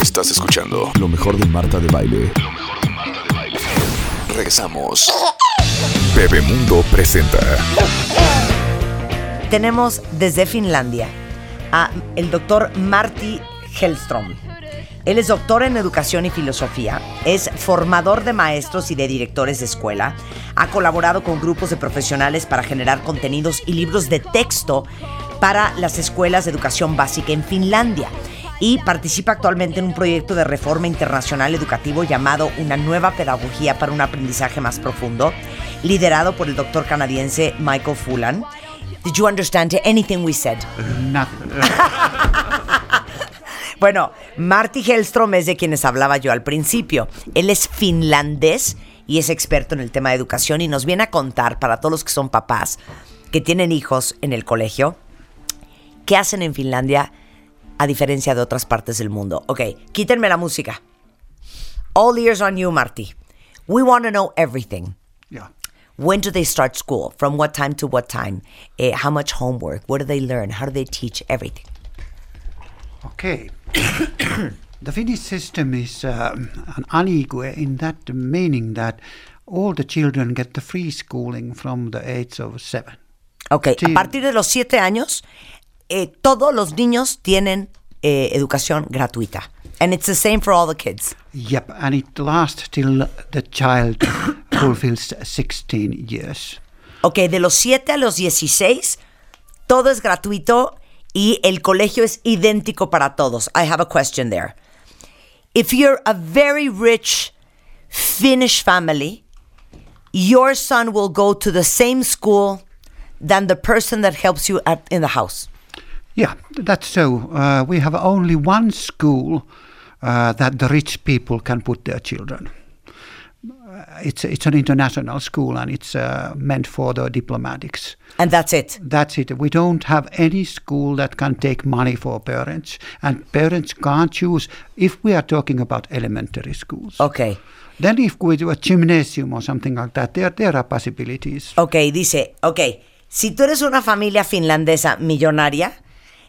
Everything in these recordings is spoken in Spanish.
Estás escuchando lo mejor de Marta de Baile. Lo mejor de Marta de Baile. Regresamos. Bebemundo presenta. Tenemos desde Finlandia a el doctor Marty Hellstrom. Él es doctor en educación y filosofía, es formador de maestros y de directores de escuela, ha colaborado con grupos de profesionales para generar contenidos y libros de texto para las escuelas de educación básica en Finlandia y participa actualmente en un proyecto de reforma internacional educativo llamado Una nueva pedagogía para un aprendizaje más profundo, liderado por el doctor canadiense Michael Fulan. Did you understand anything we said? Nothing. Bueno, Marty Hellstrom es de quienes hablaba yo al principio. Él es finlandés y es experto en el tema de educación y nos viene a contar para todos los que son papás que tienen hijos en el colegio, qué hacen en Finlandia a diferencia de otras partes del mundo. Ok, quítenme la música. All ears on you, Marty. We want to know everything. Yeah. When do they start school? From what time to what time? Eh, how much homework? What do they learn? How do they teach? Everything. Okay. the Finnish system is um, an unequal in that meaning that all the children get the free schooling from the age of seven. Ok, a partir de los siete años, eh, todos los niños tienen eh, educación gratuita. And it's the same for all the kids. Yep, and it lasts till the child fulfills 16 years. Ok, de los 7 a los 16, todo es gratuito y el colegio es idéntico para todos. I have a question there. If you're a very rich Finnish family, your son will go to the same school than the person that helps you at, in the house. Yeah, that's so. Uh, we have only one school uh, that the rich people can put their children. Uh, It's it's an international school and it's uh, meant for the diplomatics. And that's it. That's it. We don't have any school that can take money for parents, and parents can't choose if we are talking about elementary schools. Ok. Then, if we do a gymnasium or something like that, there there are possibilities. Ok, dice, ok, si tú eres una familia finlandesa millonaria,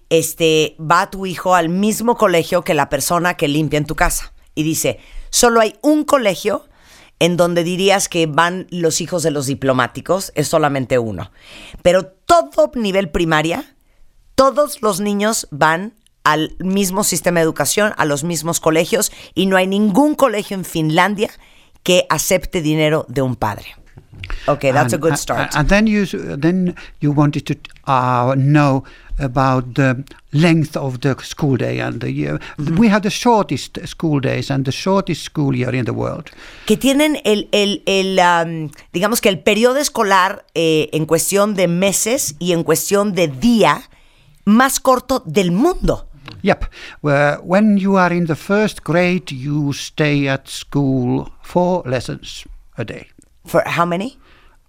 este, va tu hijo al mismo colegio que la persona que limpia en tu casa. Y dice, solo hay un colegio en donde dirías que van los hijos de los diplomáticos, es solamente uno. Pero todo nivel primaria, todos los niños van al mismo sistema de educación, a los mismos colegios, y no hay ningún colegio en Finlandia que acepte dinero de un padre. Ok, that's a good start. And then you then you wanted to uh, know about the length of the school day and the year. Mm-hmm. We have the shortest school days and the shortest school year in the world. que tienen el, el, el, um, digamos que el periodo escolar eh, en cuestión de meses y en cuestión de día más corto del mundo. Yep. Where when you are in the first grade, you stay at school four lessons a day. For how many?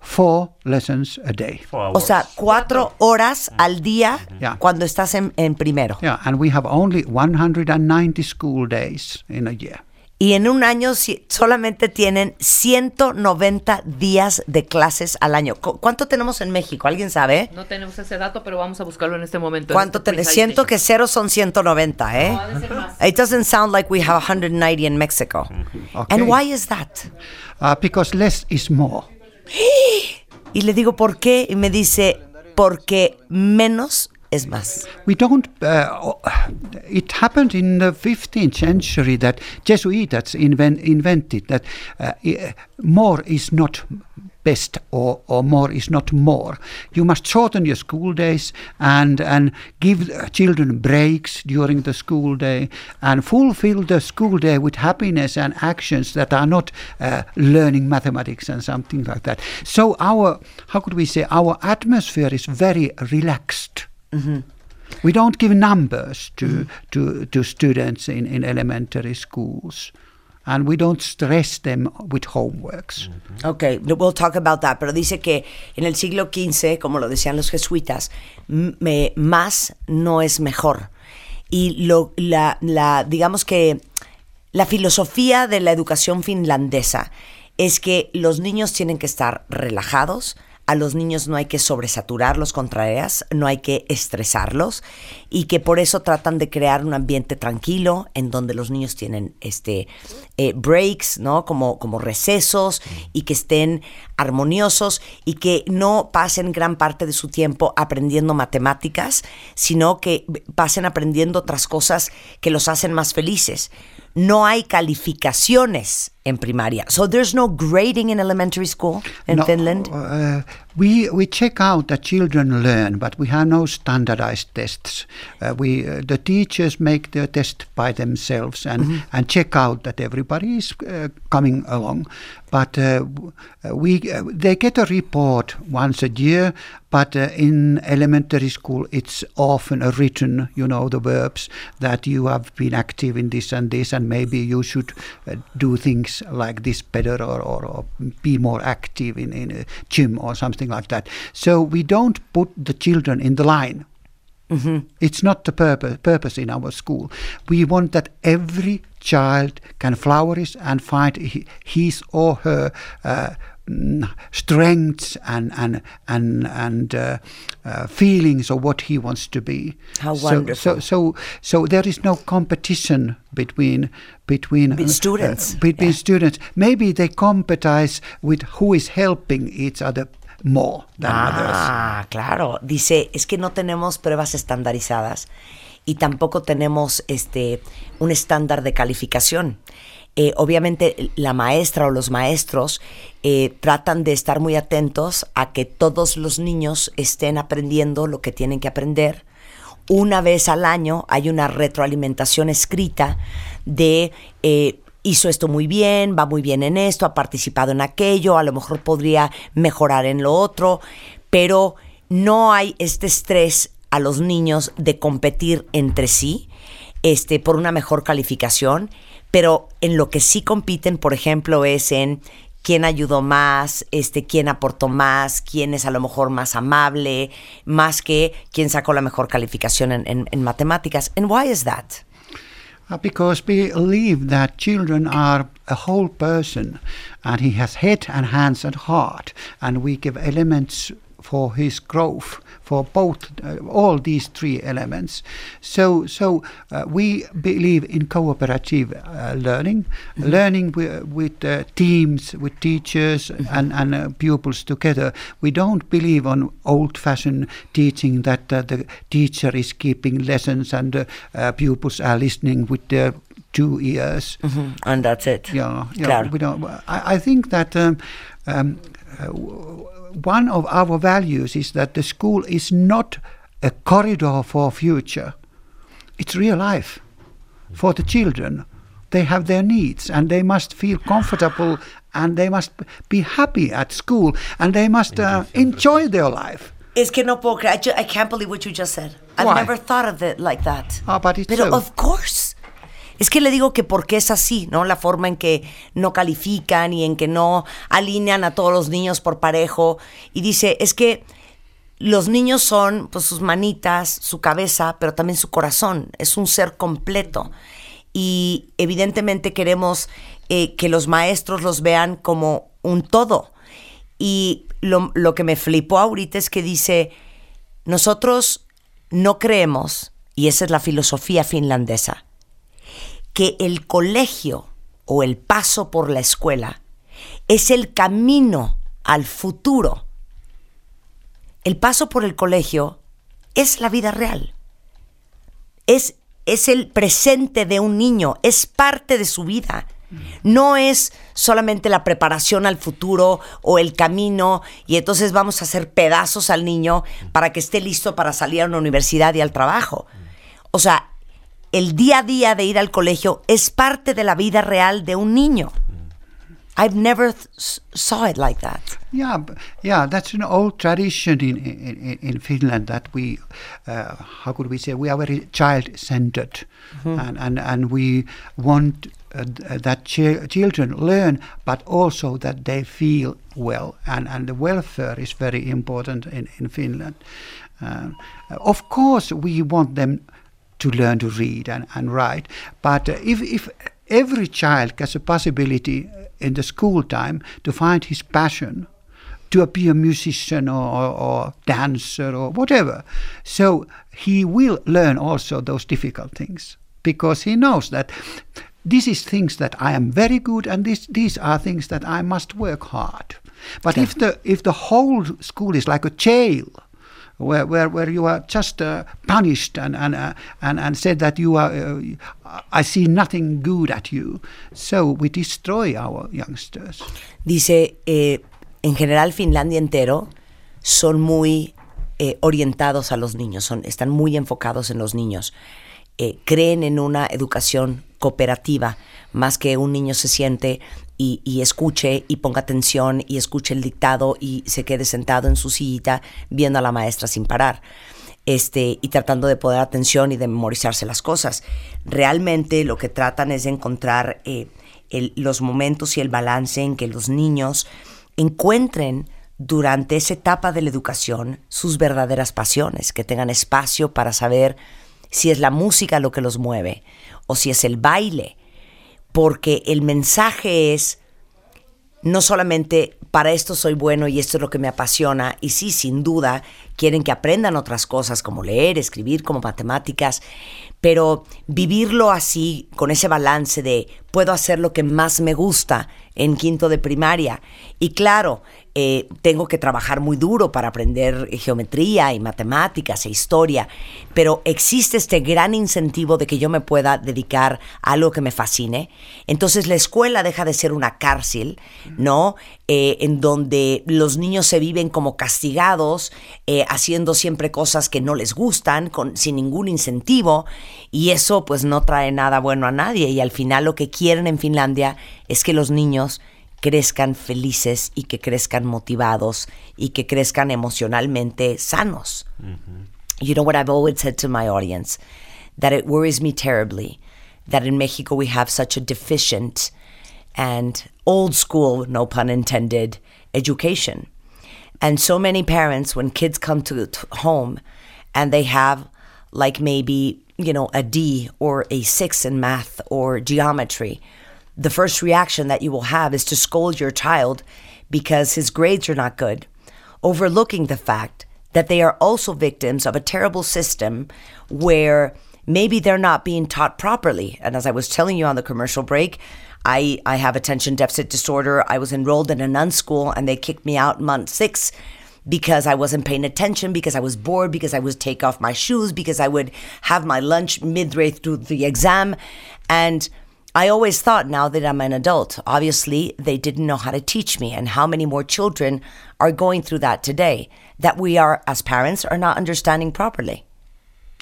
Four lessons a day. O sea, cuatro horas mm-hmm. al día mm-hmm. Ya. cuando estás en, en primero. Yeah, and we have only 190 school days in a year. Y en un año solamente tienen 190 días de clases al año. Cu- ¿Cuánto tenemos en México? ¿Alguien sabe? No tenemos ese dato, pero vamos a buscarlo en este momento. en ¿Cuánto este tenemos? precise. Siento que cero son 190, ¿eh? No, ha de ser más. It doesn't sound like we have 190 in Mexico. Okay. And why is that? Uh, because less is more. Y le digo, ¿por qué? Y me dice, porque menos We don't. Uh, it happened in the 15th century that Jesuits invent, invented that uh, more is not best or, or more is not more. You must shorten your school days and and give uh, children breaks during the school day and fulfill the school day with happiness and actions that are not uh, learning mathematics and something like that. So our how could we say our atmosphere is very relaxed. We don't give numbers to, to, to students in, in elementary schools. And we don't stress them with homeworks. Ok, we'll talk about that. Pero dice que en el siglo XV, como lo decían los jesuitas, m- más no es mejor. Y lo, la, la, digamos que la filosofía de la educación finlandesa es que los niños tienen que estar relajados, a los niños no hay que sobresaturarlos con tareas, no hay que estresarlos y que por eso tratan de crear un ambiente tranquilo en donde los niños tienen este eh, breaks, ¿no? Como, como recesos y que estén armoniosos y que no pasen gran parte de su tiempo aprendiendo matemáticas, sino que pasen aprendiendo otras cosas que los hacen más felices. No hay calificaciones en primaria. So there's no grading in elementary school in No, Finland. uh, we we check out that children learn, but we have no standardized tests. Uh, we uh, the teachers make the test by themselves and Mm-hmm. and check out that everybody is uh, coming along. But uh, uh, we uh, they get a report once a year. But uh, in elementary school, it's often a written, you know, the verbs that you have been active in this and this, and maybe you should uh, do things like this better or, or, or be more active in, in a gym or something like that. So we don't put the children in the line. It's not the purpose, purpose in our school. We want that every child can flourish and find his or her uh, mm, strengths and and and and uh, uh, feelings or what he wants to be. How So- wonderful. So so so there is no competition between between Between uh, students. uh, between Yeah. students. Maybe they competize with who is helping each other more than others. Ah, claro. Dice, es que no tenemos pruebas estandarizadas y tampoco tenemos este un estándar de calificación. Eh, obviamente la maestra o los maestros eh, tratan de estar muy atentos a que todos los niños estén aprendiendo lo que tienen que aprender. Una vez al año hay una retroalimentación escrita de eh, hizo esto muy bien, va muy bien en esto, ha participado en aquello, a lo mejor podría mejorar en lo otro, pero no hay este estrés a los niños de competir entre sí este, por una mejor calificación, pero en lo que sí compiten, por ejemplo, es en quién ayudó más, este, quién aportó más, quién es a lo mejor más amable, más que quién sacó la mejor calificación en, en- en matemáticas. And why is that? Uh, Because we believe that children are a whole person and he has head and hands and heart, and we give elements for his growth for both uh, all these three elements. So so uh, we believe in cooperative uh, learning learning wi- with uh, teams with teachers and, and uh, pupils together. We don't believe on old fashioned teaching that uh, the teacher is keeping lessons and pupils are listening with their two ears. And that's it. yeah, yeah Claro. we don't, I, I think that um, um, uh, one of our values is that the school is not a corridor for future. It's real life for the children. They have their needs and they must feel comfortable and they must be happy at school and they must uh, enjoy their life. Es que no puedo creer. I, ju- I can't believe what you just said. I've Why? never thought of it like that. Ah, but it's Pero so. of course. Es que le digo que porque es así, ¿no? La forma en que no califican y en que no alinean a todos los niños por parejo. Y dice, es que los niños son pues sus manitas, su cabeza, pero también su corazón. Es un ser completo. Y evidentemente queremos eh, que los maestros los vean como un todo. Y lo, lo que me flipó ahorita es que dice, nosotros no creemos, y esa es la filosofía finlandesa, que el colegio o el paso por la escuela es el camino al futuro. El paso por el colegio es la vida real. Es, es el presente de un niño, es parte de su vida. No es solamente la preparación al futuro o el camino y entonces vamos a hacer pedazos al niño para que esté listo para salir a una universidad y al trabajo. O sea, el día a día de ir al colegio es parte de la vida real de un niño. I've never th- saw it like that. Yeah, yeah, that's an old tradition in in, in- in Finland that we, uh, how could we say, we are very child-centered, and, and and we want uh, that chi- children learn, but also that they feel well, and and the welfare is very important in in Finland. Um, of course, we want them to learn to read and, and write. But uh, if, if every child gets a possibility in the school time to find his passion, to be a musician or, or, or dancer or whatever. So he will learn also those difficult things because he knows that this is things that I am very good and this, these are things that I must work hard. But if the if the whole school is like a jail, where you are just uh, punished uh, and said that uh, I see nothing good at you, so we destroy our youngsters. Dice, eh, en general Finlandia entero son muy eh, orientados a los niños, son, están muy enfocados en los niños. Eh, creen en una educación cooperativa, más que un niño se siente y, escuche y ponga atención y escuche el dictado y se quede sentado en su sillita viendo a la maestra sin parar. Este, y tratando de poner atención y de memorizarse las cosas. Realmente lo que tratan es de encontrar eh, los momentos y el balance en que los niños encuentren durante esa etapa de la educación sus verdaderas pasiones, que tengan espacio para saber si es la música lo que los mueve o si es el baile porque el mensaje es no solamente para esto soy bueno y esto es lo que me apasiona, y sí, sin duda, quieren que aprendan otras cosas como leer, escribir, como matemáticas, pero vivirlo así, con ese balance de puedo hacer lo que más me gusta en quinto de primaria. Y claro, eh, tengo que trabajar muy duro para aprender geometría y matemáticas e historia, pero existe este gran incentivo de que yo me pueda dedicar a algo que me fascine. Entonces la escuela deja de ser una cárcel, ¿no? Eh, en donde los niños se viven como castigados, eh, haciendo siempre cosas que no les gustan, sin ningún incentivo, y eso pues no trae nada bueno a nadie. Y al final lo que quieren en Finlandia es que los niños crezcan felices y que crezcan motivados y que crezcan emocionalmente sanos. Mm-hmm. You know what I've always said to my audience? That it worries me terribly that in Mexico we have such a deficient and old school, no pun intended, education. And so many parents, when kids come to home and they have like maybe, you know, a D or a six in math or geometry, the first reaction that you will have is to scold your child because his grades are not good, overlooking the fact that they are also victims of a terrible system where maybe they're not being taught properly. And as I was telling you on the commercial break, I, I have attention deficit disorder. I was enrolled in a nun school and they kicked me out month six because I wasn't paying attention, because I was bored, because I would take off my shoes, because I would have my lunch midway through the exam. And I always thought now that I'm an adult, obviously they didn't know how to teach me. And how many more children are going through that today that we are, as parents, are not understanding properly?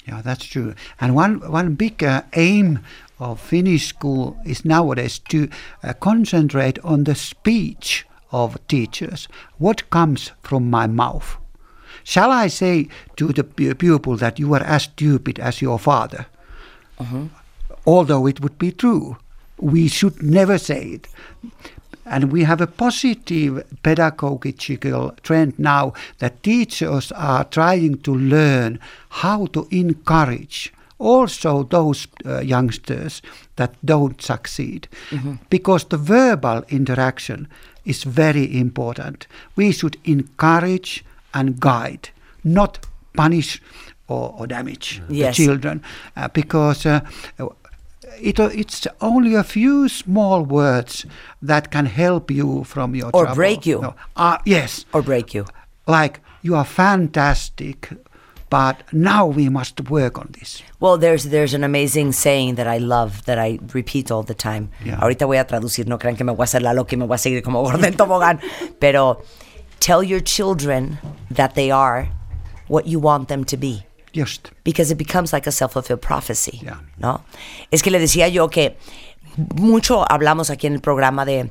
Yeah, that's true. And one, one big uh, aim of Finnish school is nowadays to uh, concentrate on the speech of teachers. What comes from my mouth? Shall I say to the pupil that you are as stupid as your father? Uh-huh. Although it would be true we should never say it. And we have a positive pedagogical trend now that teachers are trying to learn how to encourage also those uh, youngsters that don't succeed. Mm-hmm. Because the verbal interaction is very important. We should encourage and guide, not punish or, or damage yes. the children. Uh, because uh, it, it's only a few small words that can help you from your or trouble. break you. No. Uh, yes. Or break you. Like you are fantastic, but now we must work on this. Well, there's there's an amazing saying that I love that I repeat all the time. Yeah. Ahorita voy a traducir, no crean que me voy a hacer la loca y me voy a seguir como gordo en tobogán, pero tell your children that they are what you want them to be. Just. Because it becomes like a self-fulfilled prophecy. ¿No? Es que le decía yo que mucho hablamos aquí en el programa de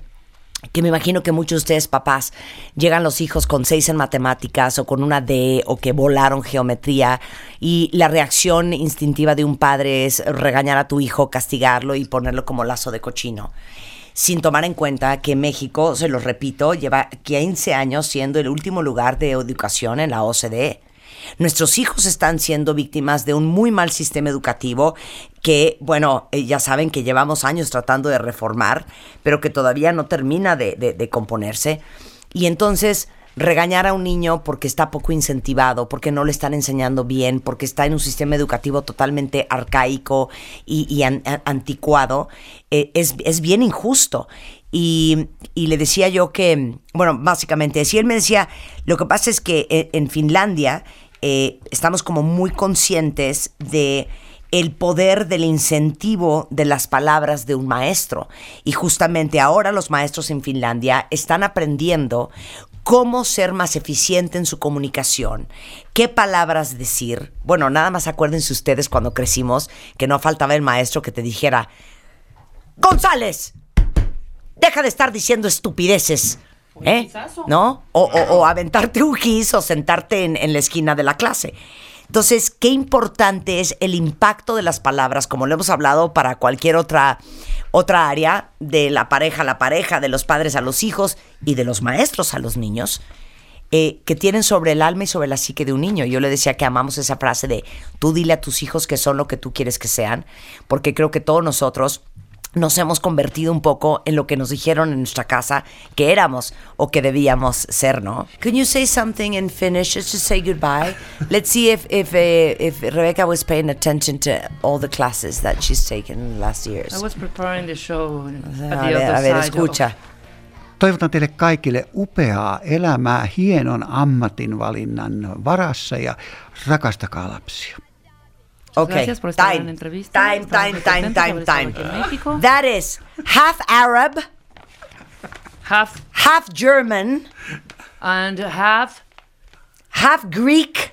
que me imagino que muchos de ustedes, papás, llegan los hijos con seis en matemáticas o con una D o que volaron geometría y la reacción instintiva de un padre es regañar a tu hijo, castigarlo y ponerlo como lazo de cochino. Sin tomar en cuenta que México, se lo repito, lleva 15 años siendo el último lugar de educación en la OCDE. Nuestros hijos están siendo víctimas de un muy mal sistema educativo que, bueno, eh, ya saben que llevamos años tratando de reformar, pero que todavía no termina de, componerse. Y entonces regañar a un niño porque está poco incentivado, porque no le están enseñando bien, porque está en un sistema educativo totalmente arcaico y, y anticuado, eh, es, es bien injusto. Y, y le decía yo que, bueno, básicamente, si él me decía, lo que pasa es que eh, en Finlandia eh, estamos como muy conscientes de el poder del incentivo de las palabras de un maestro. Y justamente ahora los maestros en Finlandia están aprendiendo cómo ser más eficiente en su comunicación, qué palabras decir. Bueno, nada más acuérdense ustedes cuando crecimos que no faltaba el maestro que te dijera, González, deja de estar diciendo estupideces. ¿Eh? ¿No? O, o- o aventarte un gis o sentarte en, en la esquina de la clase. Entonces, qué importante es el impacto de las palabras, como lo hemos hablado para cualquier otra, otra área, de la pareja a la pareja, de los padres a los hijos y de los maestros a los niños, eh, que tienen sobre el alma y sobre la psique de un niño. Yo le decía que amamos esa frase de tú dile a tus hijos que son lo que tú quieres que sean, porque creo que todos nosotros nos hemos convertido un poco en lo que nos dijeron en nuestra casa que éramos o que debíamos ser, ¿no? Can you say something in Finnish just to say goodbye? Let's see if if uh, if Rebecca was paying attention to all the classes that she's taken in the last years. I was preparing the show at A the ver, other a ver, side. escucha. Toivotan teille kaikille upeaa elämää hienon ammatinvalinnan varassa ja rakastakaa lapsia. Okay. Gracias por estar time. en la entrevista. Time, Estamos time, time, time, time. en That is half Arab, half half German, and half half Greek,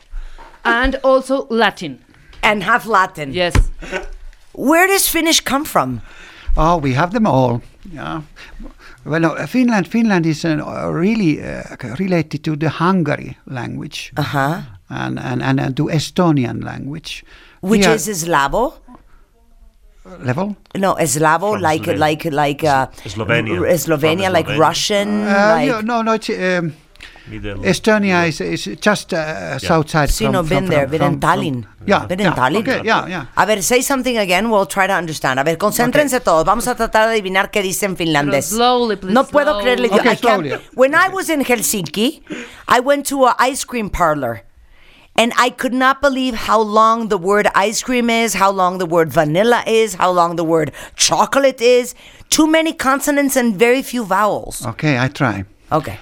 and also Latin. and half Latin. Yes. Where does Finnish come from? Oh, we have them all. Yeah. Well, no, Finland, Finland is uh, really uh, related to the Hungary language Uh huh. and, and, and, and to Estonian language. Which Here- is Slavo? level. No, Slavo, From like Slovenia. like like uh, Slovenia. r- Slovenia, From like Russian, Uh, like. yeah, no, no, it's um, Middle. Estonia is, is just uh, south side. See, from, no, from, been there, from- been in Tallinn. from- yeah, Been in Tallinn. Okay, yeah, yeah. A ver, say something again, we'll try to understand. A ver, concéntrense todos. Vamos a tratar de adivinar qué dice en finlandés. slowly, please, no puedo slowly. creerle. yo- Okay, I can't- slowly. When I was in Helsinki, I went to an ice cream parlor. And I could not believe how long the word ice cream is, how long the word vanilla is, how long the word chocolate is. Too many consonants and very few vowels. Okay, I try. Okay.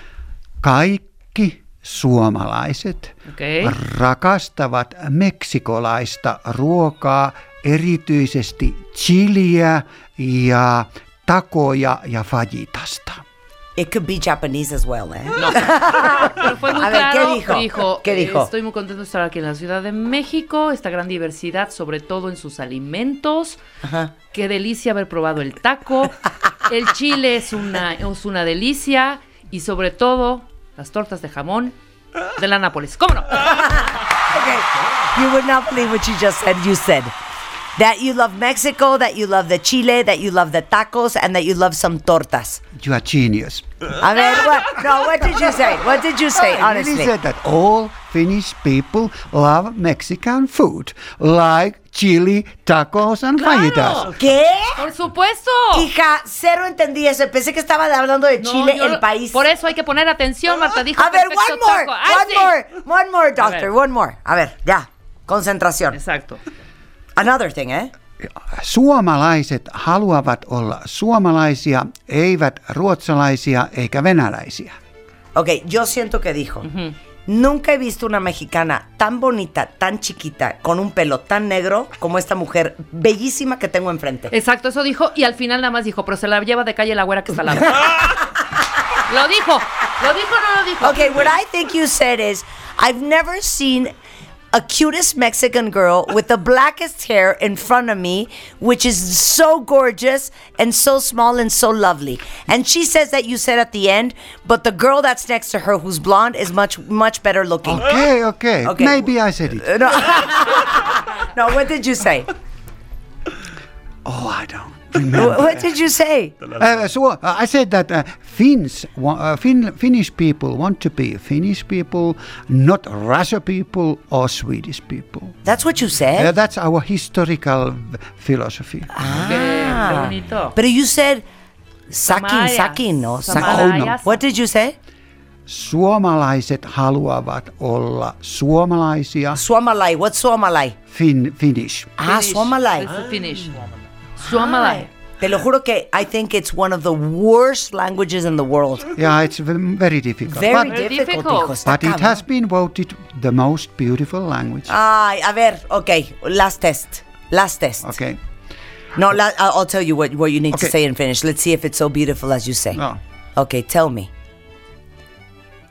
Kaikki suomalaiset Okay. rakastavat meksikolaista ruokaa, erityisesti chiliä ja takoja ja fajitasta. It could be Japanese as well, eh? Pero fue muy A ver, ¿qué claro. dijo? ¿Qué eh, dijo? Estoy muy contento de estar aquí en la Ciudad de México. Esta gran diversidad, sobre todo en sus alimentos. Ajá. Qué delicia haber probado el taco. El chile es una, es una delicia. Y sobre todo, las tortas de jamón de la Nápoles. ¿Cómo no? Okay. You would not believe what you just said. You said that you love Mexico, that you love the chile, that you love the tacos, and that you love some tortas. You are genius. I mean, what? No, what did you say? What did you say, I really honestly? said that all Finnish people love Mexican food, like chili, tacos, and fajitas. ¿Qué? ¡Por supuesto! Hija, cero entendí eso. Pensé que estaba hablando de No, Chile, yo el lo- país. Por eso hay que poner atención, Marta dijo. A ver, perfecto one more, taco. ¡Ah, one sí! more, one more, doctor, ver. one more. A ver, ya. Concentración. Exacto. Another thing, eh? Suomalaiset haluavat olla suomalaisia, eivät ruotsalaisia eikä venäläisiä. Ok, yo siento que dijo. Nunca he visto una mexicana tan bonita, tan chiquita, con un pelo tan negro como esta mujer bellísima que tengo enfrente. Exacto, eso dijo. Y al final nada más dijo, pero se la lleva de calle la güera que está al lado. lo dijo. ¿Lo dijo o no lo dijo? Okay, what I think you said is, I've never seen a cutest Mexican girl with the blackest hair in front of me, which is so gorgeous and so small and so lovely. And she says that you said at the end, but the girl that's next to her who's blonde is much much better looking. Okay, okay, Okay. Maybe I said it. Uh, no. no, what did you say? Oh, I don't remember. What did you say? Uh, so uh, I said that uh, Finns, wa- uh, fin- Finnish people want to be Finnish people, not Russia people or Swedish people. That's what you Uh, said. that's our historical v- philosophy. Ah. Qué, qué. But you said sucking, Samayas. sucking, no? Samayas. Sucking. What did you say? suomalaiset haluavat olla suomalaisia. Suomalai. What's Suomalai? Fin, Finnish. Ah, Finish. Suomalai. It's the finish. Suomalai. Te lo juro que I think it's one of the worst languages in the world. Yeah, it's very difficult. Very but, Very difficult, difficult. hijo. But it has been voted the most beautiful language. Ay, a ver, okay. Last test. Last test. Okay. No, la, I'll I'll tell you what, what you need to say in Finnish. Let's see if it's so beautiful as you say. No. Okay, tell me.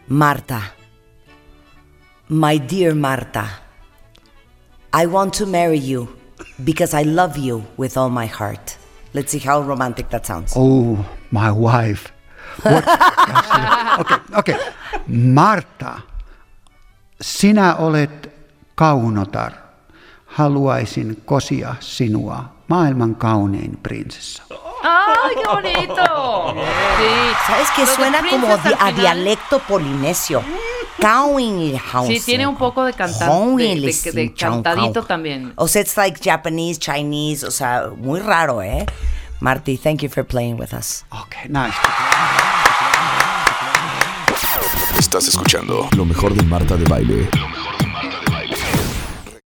Marta. My dear Marta. I want to marry you because I love you with all my heart. Let's see how romantic that sounds. Oh, my wife. Okay, okay. Marta, sinä olet kaunotar. Haluaisin kosia sinua, maailman kaunein prinsessa. ¡Ay, qué bonito! Sí. ¿Sabes qué? Suena como di- a dialecto polinesio. Cowing house. Sí, tiene un poco de cantar, de, de- de cantadito también. O sea, it's like Japanese, Chinese, o sea, muy raro, ¿eh? Marty, thank you for playing with us. Okay, nice. Estás escuchando lo mejor de Marta de Baile. Lo mejor